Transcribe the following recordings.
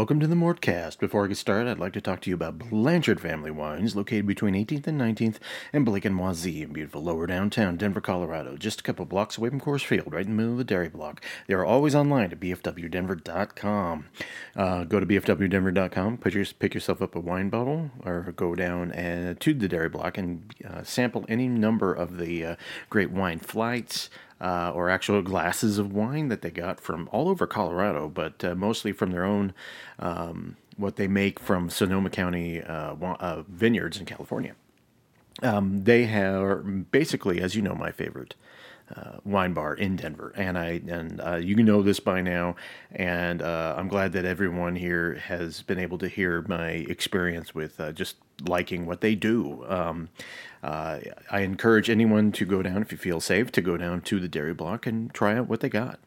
Welcome to the Mortcast. Before I get started, I'd like to talk to you about Blanchard Family Wines, located between 18th and 19th and Blake and Wazee in beautiful lower downtown Denver, Colorado, just a couple blocks away from Coors Field, right in the middle of the dairy block. They are always online at bfwdenver.com. Uh, go to bfwdenver.com, put your, pick yourself up a wine bottle, or go down and to the dairy block and uh, sample any number of the uh, great wine flights uh, or actual glasses of wine that they got from all over Colorado, but uh, mostly from their own, um, what they make from Sonoma County uh, uh vineyards in California. Um, they have basically, as you know, my favorite uh, wine bar in Denver, and I and uh, you know this by now, and uh, I'm glad that everyone here has been able to hear my experience with uh, just liking what they do. Um, uh, I encourage anyone to go down if you feel safe to go down to the dairy block and try out what they got.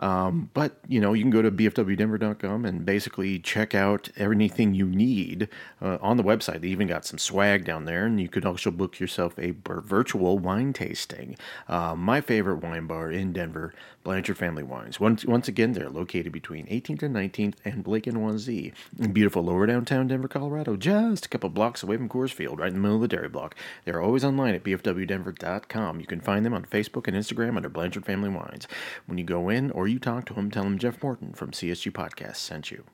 Um, but you know, you can go to bfwdenver.com and basically check out anything you need uh, on the website. They even got some swag down there, and you could also book yourself a virtual wine tasting. Uh, my favorite wine bar in Denver, Blanchard Family Wines. Once once again, they're located between 18th and 19th and Blake and Wazee in beautiful lower downtown Denver, Colorado, just a couple blocks away from Coors Field, right in the middle of the dairy block. They're always online at bfwdenver.com. You can find them on Facebook and Instagram under Blanchard Family Wines. When you go in or you talk to him, tell him Jeff Morton from CSG Podcast sent you.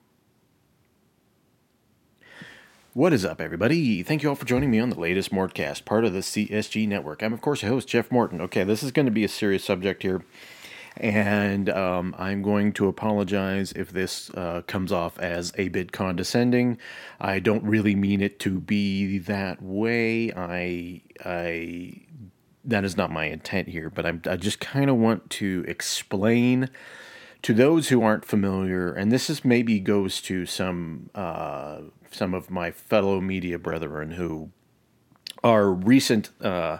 What is up, everybody? Thank you all for joining me on the latest Mortcast, part of the CSG network. I'm, of course, your host, Jeff Morton. Okay, this is going to be a serious subject here, and um, I'm going to apologize if this uh, comes off as a bit condescending. I don't really mean it to be that way. I, I that is not my intent here, but I'm, i just kind of want to explain to those who aren't familiar, and this is maybe goes to some uh, some of my fellow media brethren who are recent uh,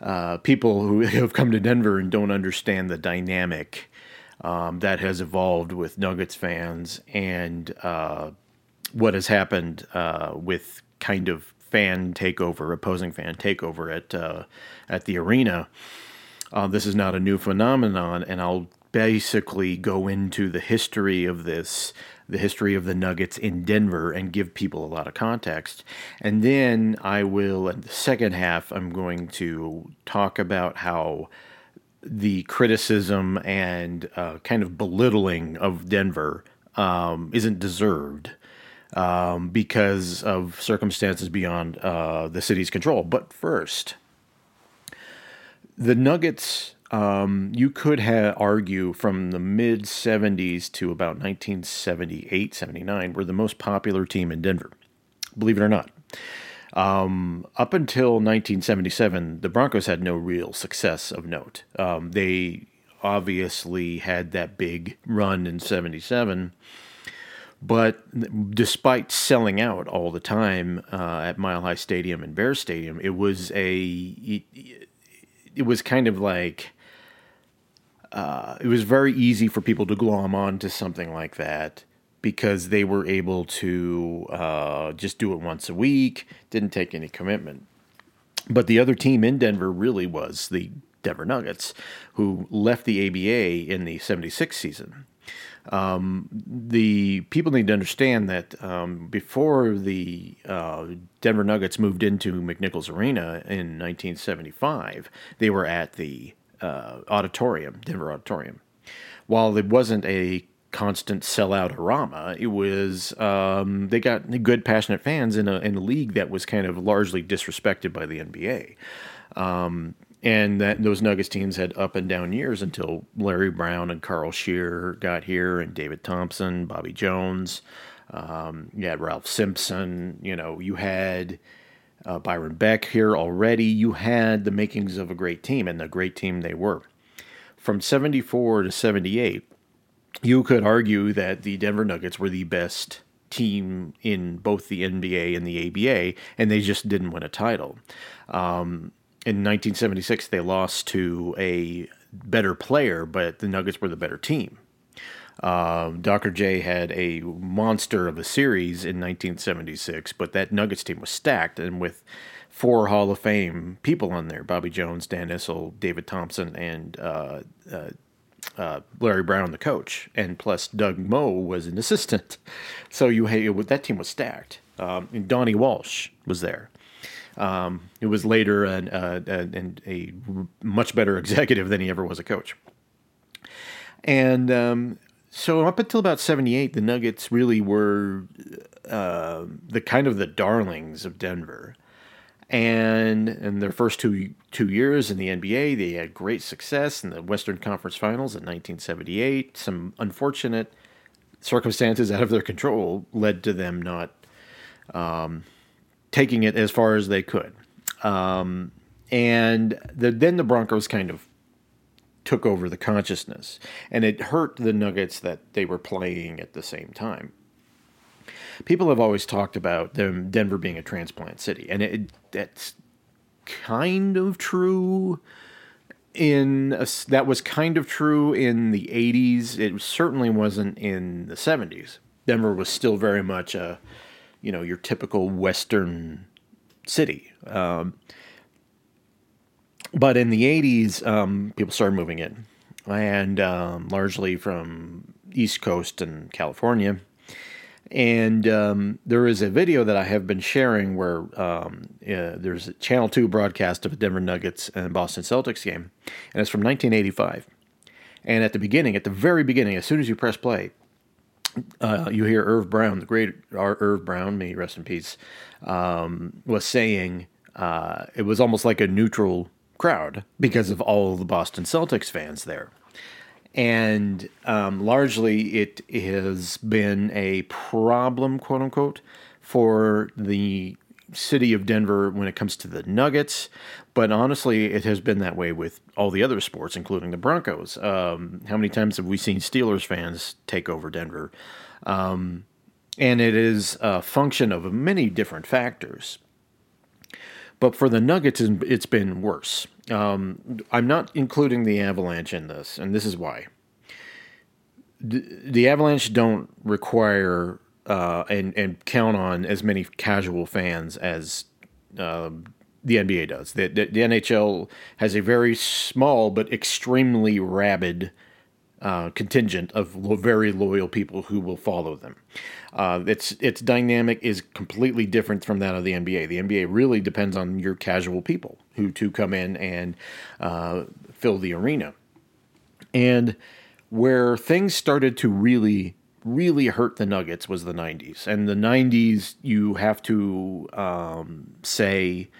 uh, people who have come to Denver and don't understand the dynamic um, that has evolved with Nuggets fans and uh, what has happened uh, with kind of fan takeover, opposing fan takeover at uh, at the arena. Uh, this is not a new phenomenon, and I'll basically go into the history of this, the history of the Nuggets in Denver, and give people a lot of context. And then I will, in the second half, I'm going to talk about how the criticism and uh, kind of belittling of Denver um, isn't deserved um, because of circumstances beyond uh, the city's control. But first, the Nuggets, um, you could ha- argue from the mid 70s to about 1978, 79, were the most popular team in Denver, believe it or not. Um, up until 1977, the Broncos had no real success of note. Um, they obviously had that big run in 77 but despite selling out all the time uh, at Mile High Stadium and Bear Stadium, it was a it, it was kind of like uh, it was very easy for people to glom on to something like that because they were able to uh, just do it once a week, didn't take any commitment. But the other team in Denver really was the Denver Nuggets, who left the ABA in the 76 season. Um, the people need to understand that um, before the uh, Denver Nuggets moved into McNichols Arena in 1975, they were at the uh, auditorium, Denver Auditorium. While it wasn't a constant sellout arama, it was um, they got good, passionate fans in a in a league that was kind of largely disrespected by the NBA. And that those Nuggets teams had up and down years until Larry Brown and Carl Scheer got here, and David Thompson, Bobby Jones. Um, you had Ralph Simpson. You know, you had uh, Byron Beck here already. You had the makings of a great team, and the great team they were. From 74 to 78, you could argue that the Denver Nuggets were the best team in both the NBA and the ABA, and they just didn't win a title. Um, in 1976 they lost to a better player, but the Nuggets were the better team. Uh, Dr. J had a monster of a series in 1976, but that Nuggets team was stacked and with four Hall of Fame people on there: Bobby Jones, Dan Issel, David Thompson, and uh, uh, uh, Larry Brown, the coach, and plus Doug Moe was an assistant. So you hey, that team was stacked. Um, Donnie Walsh was there. Um, it was later an, uh, an, a much better executive than he ever was a coach. And um, so up until about 78, the Nuggets really were uh, the kind of the darlings of Denver. And in their first two two years in the NBA, they had great success in the Western Conference Finals in 1978. Some unfortunate circumstances out of their control led to them not um, taking it as far as they could. Um, and the, then the Broncos kind of took over the consciousness, and it hurt the Nuggets that they were playing at the same time. People have always talked about them Denver being a transplant city, and it, that's kind of true. In a, that was kind of true in the '80s. It certainly wasn't in the '70s. Denver was still very much a you know your typical Western city. Um, but in the 80s, um, people started moving in, and um, largely from East Coast and California. And um, there is a video that I have been sharing where um, uh, there's a Channel 2 broadcast of a Denver Nuggets and Boston Celtics game, and it's from 1985. And at the beginning, at the very beginning, as soon as you press play, uh, you hear Irv Brown, the great Irv Brown, may rest in peace, um, was saying uh, it was almost like a neutral crowd because of all the Boston Celtics fans there. And um, largely it has been a problem, quote unquote, for the city of Denver when it comes to the Nuggets. But honestly, it has been that way with all the other sports, including the Broncos. Um, how many times have we seen Steelers fans take over Denver? Um, and it is a function of many different factors. But for the Nuggets, it's been worse. Um, I'm not including the Avalanche in this, and this is why. The, the Avalanche don't require uh, and and count on as many casual fans as uh, the NBA does. The, the, the, NHL has a very small but extremely rabid uh, contingent of lo- very loyal people who will follow them. Uh, its its dynamic is completely different from that of the NBA. The NBA really depends on your casual people who to come in and uh, fill the arena. And where things started to really really hurt the Nuggets was the 90s. And the 90s, you have to um, say,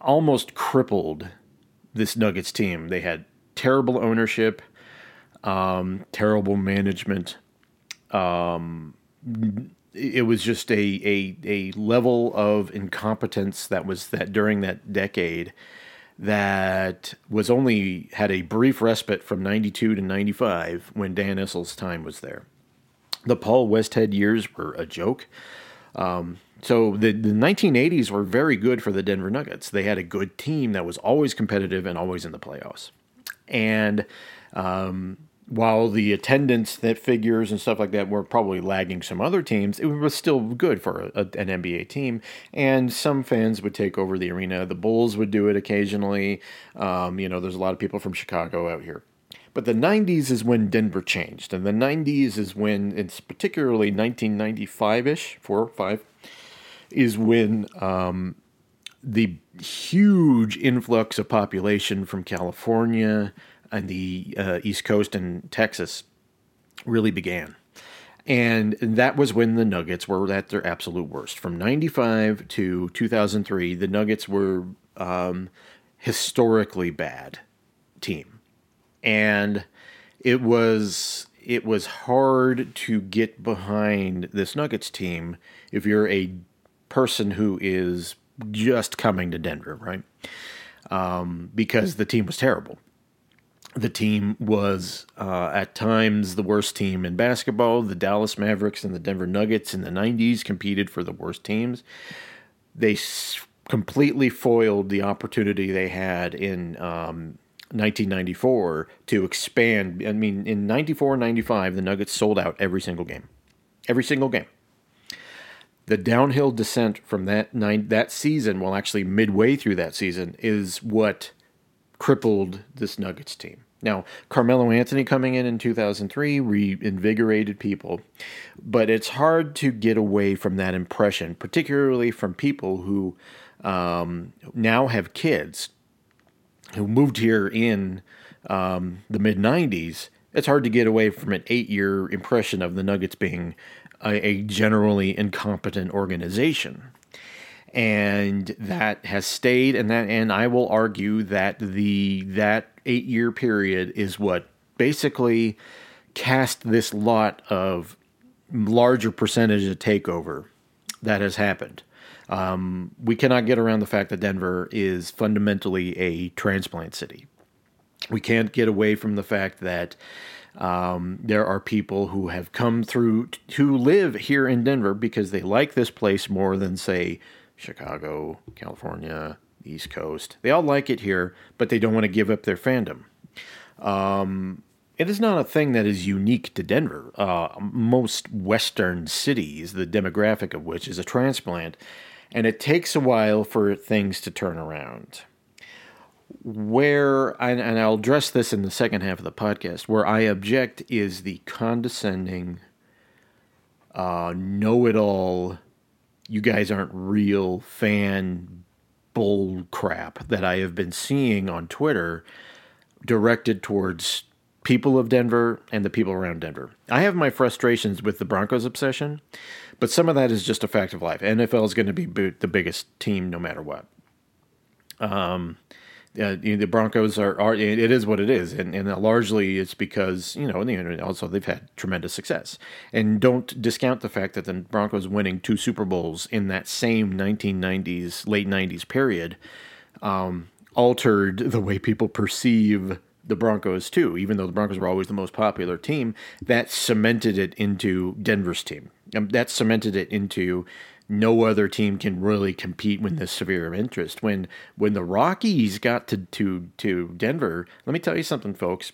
almost crippled this Nuggets team. They had terrible ownership, um, terrible management. Um, it was just a, a a level of incompetence that was that during that decade that was only had a brief respite from 92 to 95 when Dan Issel's time was there. The Paul Westhead years were a joke. Um, so the, the 1980s were very good for the Denver Nuggets. They had a good team that was always competitive and always in the playoffs. And um, while the attendance that figures and stuff like that were probably lagging some other teams, it was still good for a, an NBA team. And some fans would take over the arena. The Bulls would do it occasionally. Um, you know, there's a lot of people from Chicago out here. But the 90s is when Denver changed. And the 90s is when, it's particularly 1995 ish, four or five, is when um, the huge influx of population from California and the uh, East Coast and Texas really began. And that was when the Nuggets were at their absolute worst. From 95 to 2003, the Nuggets were um, historically bad team. And it was it was hard to get behind this Nuggets team if you're a person who is just coming to Denver, right? Um, because the team was terrible the team was uh, at times the worst team in basketball. The Dallas Mavericks and the Denver Nuggets in the 90s competed for the worst teams. They s- completely foiled the opportunity they had in um, 1994 to expand. I mean, in 94 95, the Nuggets sold out every single game. Every single game. The downhill descent from that nine, that season, well, actually midway through that season, is what crippled this Nuggets team. Now, Carmelo Anthony coming in in 2003 reinvigorated people, but it's hard to get away from that impression, particularly from people who um, now have kids who moved here in um, the mid 90s. It's hard to get away from an eight year impression of the Nuggets being a, a generally incompetent organization and that has stayed and that and I will argue that the that 8 year period is what basically cast this lot of larger percentage of takeover that has happened. Um, we cannot get around the fact that Denver is fundamentally a transplant city. We can't get away from the fact that um, there are people who have come through who live here in Denver because they like this place more than, say, Chicago, California, East Coast. They all like it here, but they don't want to give up their fandom. Um, it is not a thing that is unique to Denver. Uh, most Western cities, the demographic of which is a transplant, and it takes a while for things to turn around. Where, and, and I'll address this in the second half of the podcast, where I object is the condescending, uh, know it all you guys aren't real fan bull crap that I have been seeing on Twitter directed towards people of Denver and the people around Denver. I have my frustrations with the Broncos obsession, but some of that is just a fact of life. NFL is going to be the biggest team no matter what. Um, uh, you know, the Broncos are, are it is what it is, and, and largely it's because you know the internet also they've had tremendous success. And don't discount the fact that the Broncos winning two Super Bowls in that same 1990s late 90s period um, altered the way people perceive the Broncos too. Even though the Broncos were always the most popular team, that cemented it into Denver's team. That cemented it into no other team can really compete with this severe of interest. When when the Rockies got to to to Denver, let me tell you something, folks.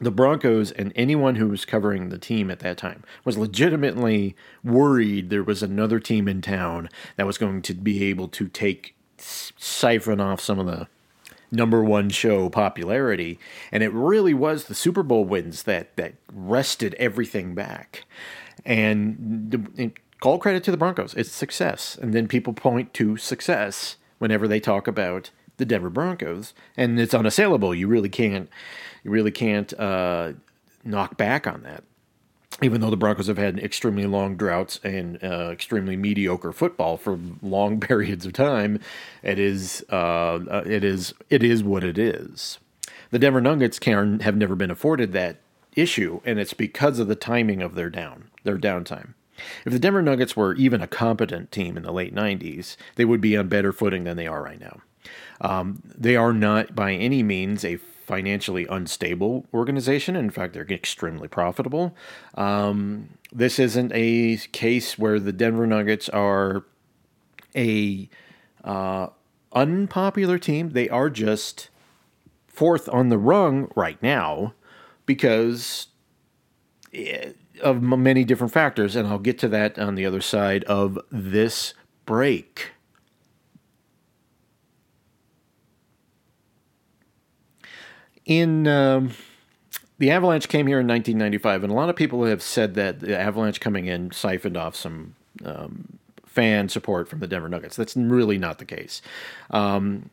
The Broncos and anyone who was covering the team at that time was legitimately worried there was another team in town that was going to be able to take siphon off some of the number one show popularity. And it really was the Super Bowl wins that that wrested everything back. And all credit to the Broncos. It's success. And then people point to success whenever they talk about the Denver Broncos, and it's unassailable. You really can't, you really can't uh, knock back on that. Even though the Broncos have had extremely long droughts and uh, extremely mediocre football for long periods of time, it is uh, uh, it is it is what it is. The Denver Nuggets can have never been afforded that issue, and it's because of the timing of their down their downtime. If the Denver Nuggets were even a competent team in the late 90s, they would be on better footing than they are right now. Um, they are not by any means a financially unstable organization. In fact, they're extremely profitable. Um, this isn't a case where the Denver Nuggets are a uh, unpopular team. They are just fourth on the rung right now because. It, of many different factors, and I'll get to that on the other side of this break. In um, the Avalanche came here in 1995, and a lot of people have said that the Avalanche coming in siphoned off some um, fan support from the Denver Nuggets. That's really not the case. Um,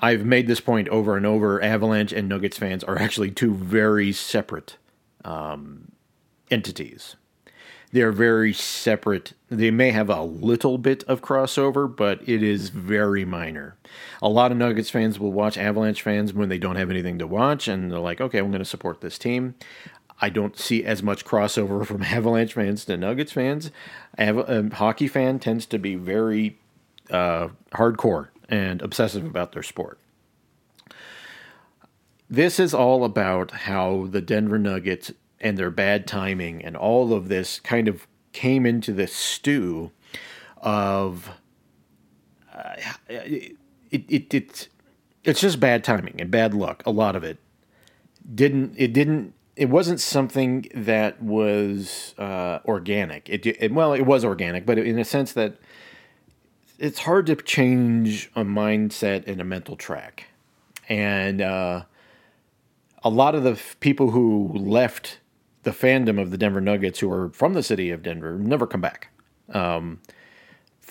I've made this point over and over. Avalanche and Nuggets fans are actually two very separate um, entities. They're very separate. They may have a little bit of crossover, but it is very minor. A lot of Nuggets fans will watch Avalanche fans when they don't have anything to watch, and they're like, okay, I'm going to support this team. I don't see as much crossover from Avalanche fans to Nuggets fans. A um, hockey fan tends to be very uh, hardcore and obsessive about their sport. This is all about how the Denver Nuggets and their bad timing and all of this kind of came into this stew of uh, it, it, it, it's just bad timing and bad luck a lot of it. Didn't it didn't it wasn't something that was uh, organic. It, it, well it was organic but in a sense that it's hard to change a mindset and a mental track. And uh, a lot of the people who left the fandom of the Denver Nuggets, who are from the city of Denver, never come back. Um,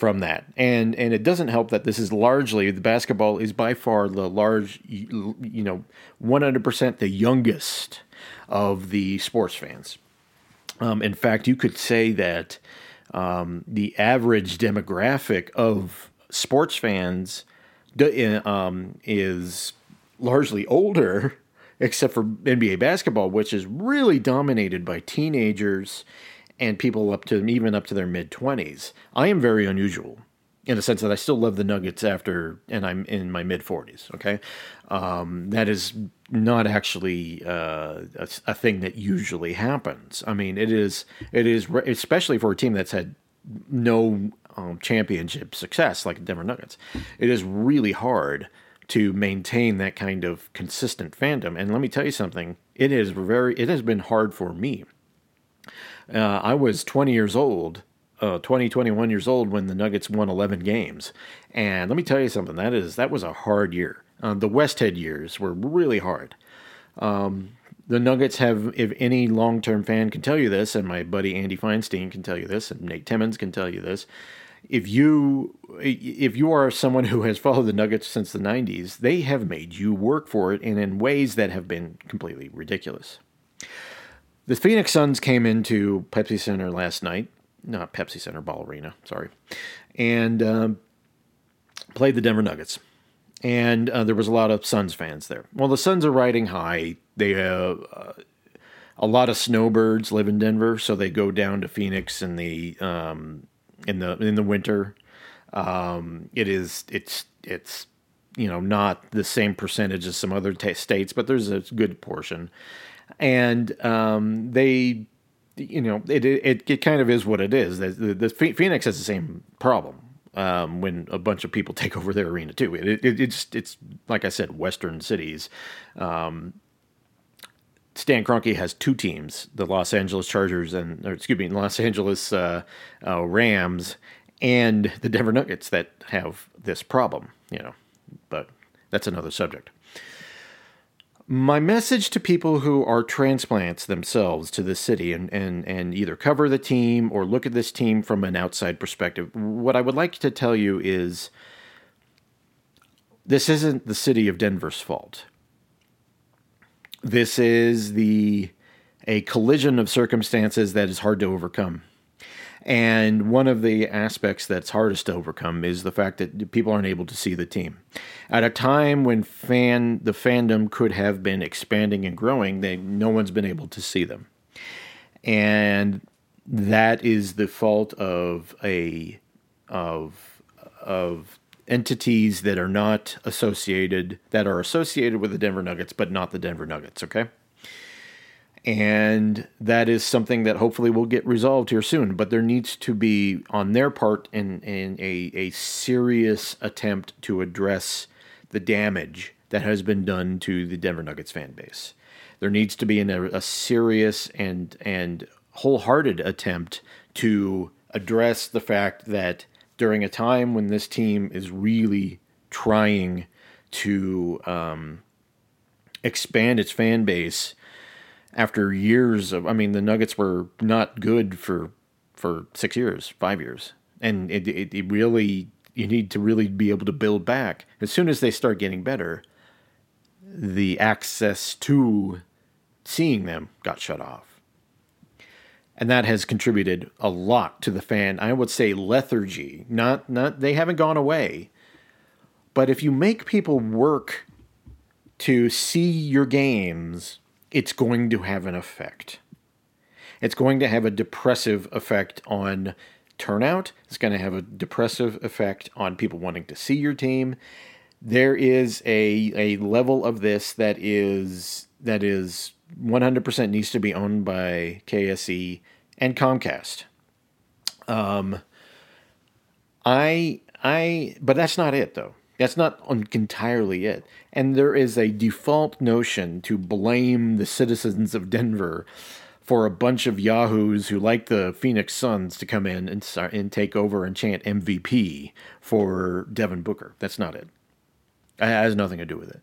from that. And and it doesn't help that this is largely the basketball is by far the large you know 100% the youngest of the sports fans. Um, in fact, you could say that um, the average demographic of sports fans um, is largely older, except for NBA basketball, which is really dominated by teenagers and people up to even up to their mid 20s. I am very unusual in the sense that I still love the Nuggets after, and I'm in my mid 40s. Okay, um, that is not actually uh, a, a, thing that usually happens. I mean, it is it is especially for a team that's had no um, championship success like Denver Nuggets. It is really hard to maintain that kind of consistent fandom. And let me tell you something. It is very. It has been hard for me uh, I was 20 years old, uh, 20, 21 years old when the Nuggets won 11 games. And let me tell you something, that is that was a hard year. Uh, the Westhead years were really hard. Um, the Nuggets have, if any long term fan can tell you this, and my buddy Andy Feinstein can tell you this, and Nate Timmons can tell you this. If you if you are someone who has followed the Nuggets since the 90s, they have made you work for it and in ways that have been completely ridiculous. The Phoenix Suns came into Pepsi Center last night, not Pepsi Center, Ball Arena, sorry, and um, played the Denver Nuggets. And uh, there was a lot of Suns fans there. Well, the Suns are riding high. They have uh, a lot of snowbirds live in Denver, so they go down to Phoenix and the um, in the in the winter. Um, it is it's it's you know not the same percentage as some other t- states, but there's a good portion and um, they, you know, it, it it kind of is what it is. The, the, the Phoenix has the same problem um, when a bunch of people take over their arena too. It, it, it's it's like I said, Western cities. Um, Stan Kroenke has two teams: the Los Angeles Chargers and, or excuse me, Los Angeles uh, uh, Rams and the Denver Nuggets that have this problem. You know, but that's another subject. My message to people who are transplants themselves to the city and, and, and either cover the team or look at this team from an outside perspective, what I would like to tell you is this isn't the city of Denver's fault. This is the a collision of circumstances that is hard to overcome. And one of the aspects that's hardest to overcome is the fact that people aren't able to see the team. At a time when fan the fandom could have been expanding and growing, they no one's been able to see them. And that is the fault of a of of entities that are not associated that are associated with the Denver Nuggets but not the Denver Nuggets, okay? And that is something that hopefully will get resolved here soon. But there needs to be, on their part, in, in a, a serious attempt to address the damage that has been done to the Denver Nuggets fan base. There needs to be an, a, a serious and, and wholehearted attempt to address the fact that during a time when this team is really trying to um, expand its fan base after years of I mean the Nuggets were not good for for 6 years, 5 years. And it, it, it really you need to really be able to build back. As soon as they start getting better, the access to seeing them got shut off. And that has contributed a lot to the fan, I would say lethargy. Not not they haven't gone away. But if you make people work to see your games it's going to have an effect. It's going to have a depressive effect on turnout. It's going to have a depressive effect on people wanting to see your team. There is a a level of this that is that is 100% needs to be owned by KSE and Comcast. Um, I I but that's not it though. That's not entirely it. And there is a default notion to blame the citizens of Denver for a bunch of yahoos who like the Phoenix Suns to come in and start, and take over and chant MVP for Devin Booker. That's not it. It has nothing to do with it.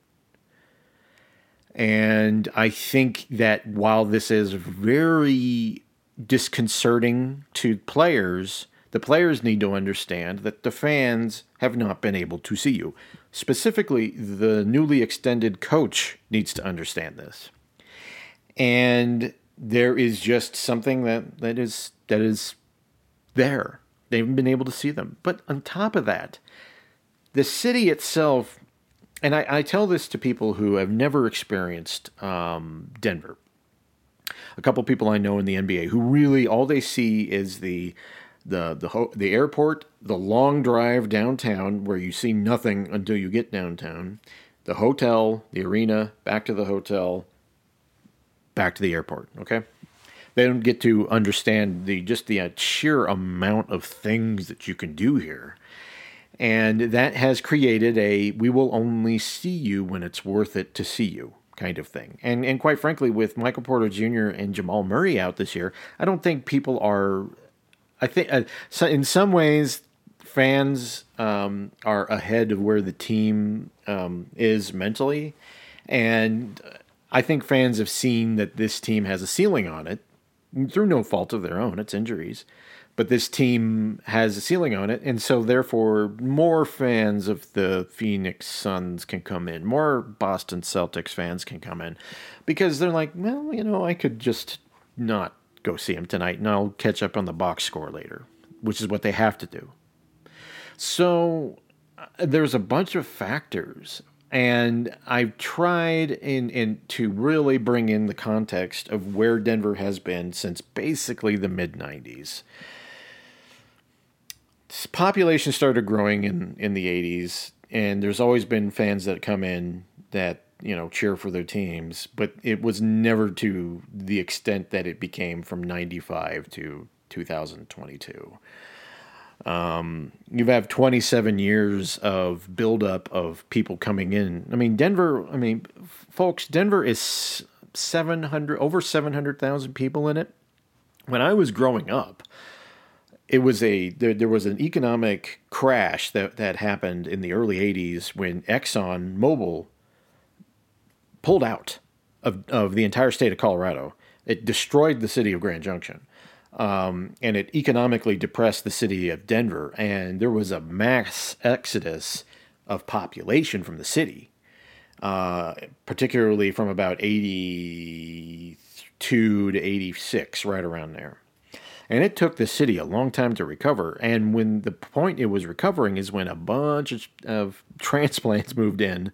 And I think that while this is very disconcerting to players, the players need to understand that the fans have not been able to see you. Specifically, the newly extended coach needs to understand this. And there is just something that, that is that is there. They haven't been able to see them. But on top of that, the city itself, and I, I tell this to people who have never experienced um, Denver. A couple people I know in the NBA who really all they see is the the the ho- the airport, the long drive downtown where you see nothing until you get downtown, the hotel, the arena, back to the hotel, back to the airport. Okay, they don't get to understand the just the uh, sheer amount of things that you can do here. And that has created a we will only see you when it's worth it to see you kind of thing. And and quite frankly, with Michael Porter Jr. and Jamal Murray out this year, I don't think people are. I think uh, so in some ways, fans um, are ahead of where the team um, is mentally, and I think fans have seen that this team has a ceiling on it through no fault of their own. It's injuries, but this team has a ceiling on it, and so therefore more fans of the Phoenix Suns can come in, more Boston Celtics fans can come in, because they're like, well, you know, I could just not go see him tonight, and I'll catch up on the box score later, which is what they have to do. So uh, there's a bunch of factors and I've tried in, in to really bring in the context of where Denver has been since basically the mid 90s population started growing in in the 80s and there's always been fans that come in that you know cheer for their teams but it was never to the extent that it became from 95 to 2022 um, you have 27 years of buildup of people coming in. I mean, Denver. I mean, folks, Denver is 700 over 700,000 people in it. When I was growing up, it was a there, there was an economic crash that that happened in the early 80s when Exxon Mobil pulled out of of the entire state of Colorado. It destroyed the city of Grand Junction. Um, and it economically depressed the city of Denver, and there was a mass exodus of population from the city, uh, particularly from about 82 to 86, right around there. And it took the city a long time to recover. And when the point it was recovering is when a bunch of, of transplants moved in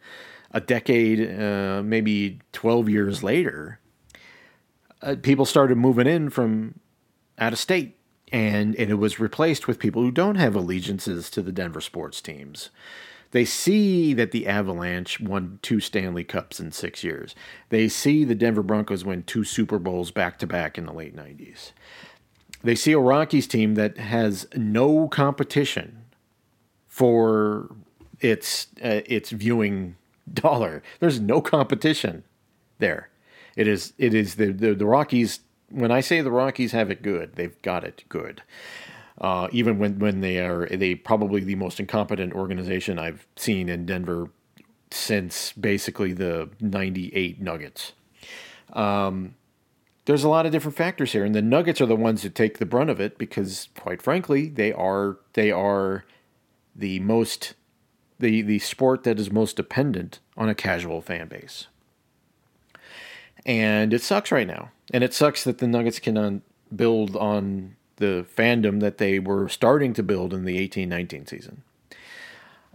a decade, uh, maybe 12 years later. Uh, people started moving in from out of state. And, and it was replaced with people who don't have allegiances to the Denver sports teams. They see that the Avalanche won two Stanley Cups in six years. They see the Denver Broncos win two Super Bowls back to back in the late 90s. They see a Rockies team that has no competition for its uh, its viewing dollar. There's no competition there. It is it is the, the the Rockies. When I say the Rockies have it good, they've got it good. Uh, even when when they are they probably the most incompetent organization I've seen in Denver since basically the '98 Nuggets. Um, there's a lot of different factors here, and the Nuggets are the ones who take the brunt of it because, quite frankly, they are they are the most the the sport that is most dependent on a casual fan base, and it sucks right now, and it sucks that the Nuggets cannot build on the fandom that they were starting to build in the 18-19 season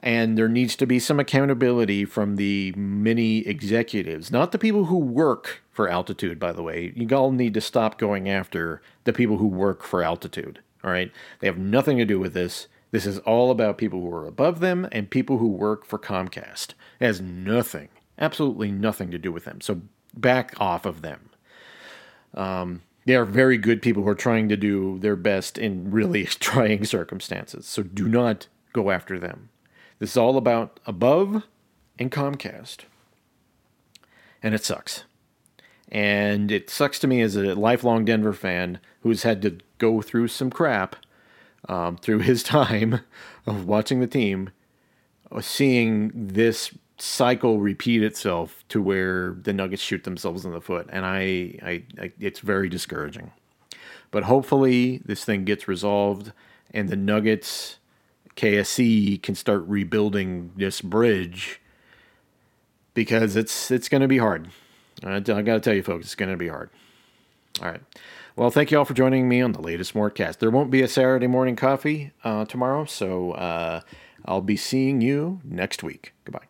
and there needs to be some accountability from the many executives, not the people who work for altitude, by the way. You all need to stop going after the people who work for altitude. All right. They have nothing to do with this. This is all about people who are above them and people who work for Comcast. It has nothing, absolutely nothing to do with them. So back off of them. Um, they are very good people who are trying to do their best in really trying circumstances. So do not go after them. This is all about above and Comcast. And it sucks. And it sucks to me as a lifelong Denver fan who's had to go through some crap um, through his time of watching the team, uh, seeing this cycle repeat itself to where the Nuggets shoot themselves in the foot, and I, I, I it's very discouraging. But hopefully, this thing gets resolved, and the Nuggets, KSE can start rebuilding this bridge because it's it's going to be hard. I, I got to tell you, folks, it's going to be hard. All right. Well, thank you all for joining me on the latest Mortcast. There won't be a Saturday morning coffee uh, tomorrow, so uh, I'll be seeing you next week. Goodbye.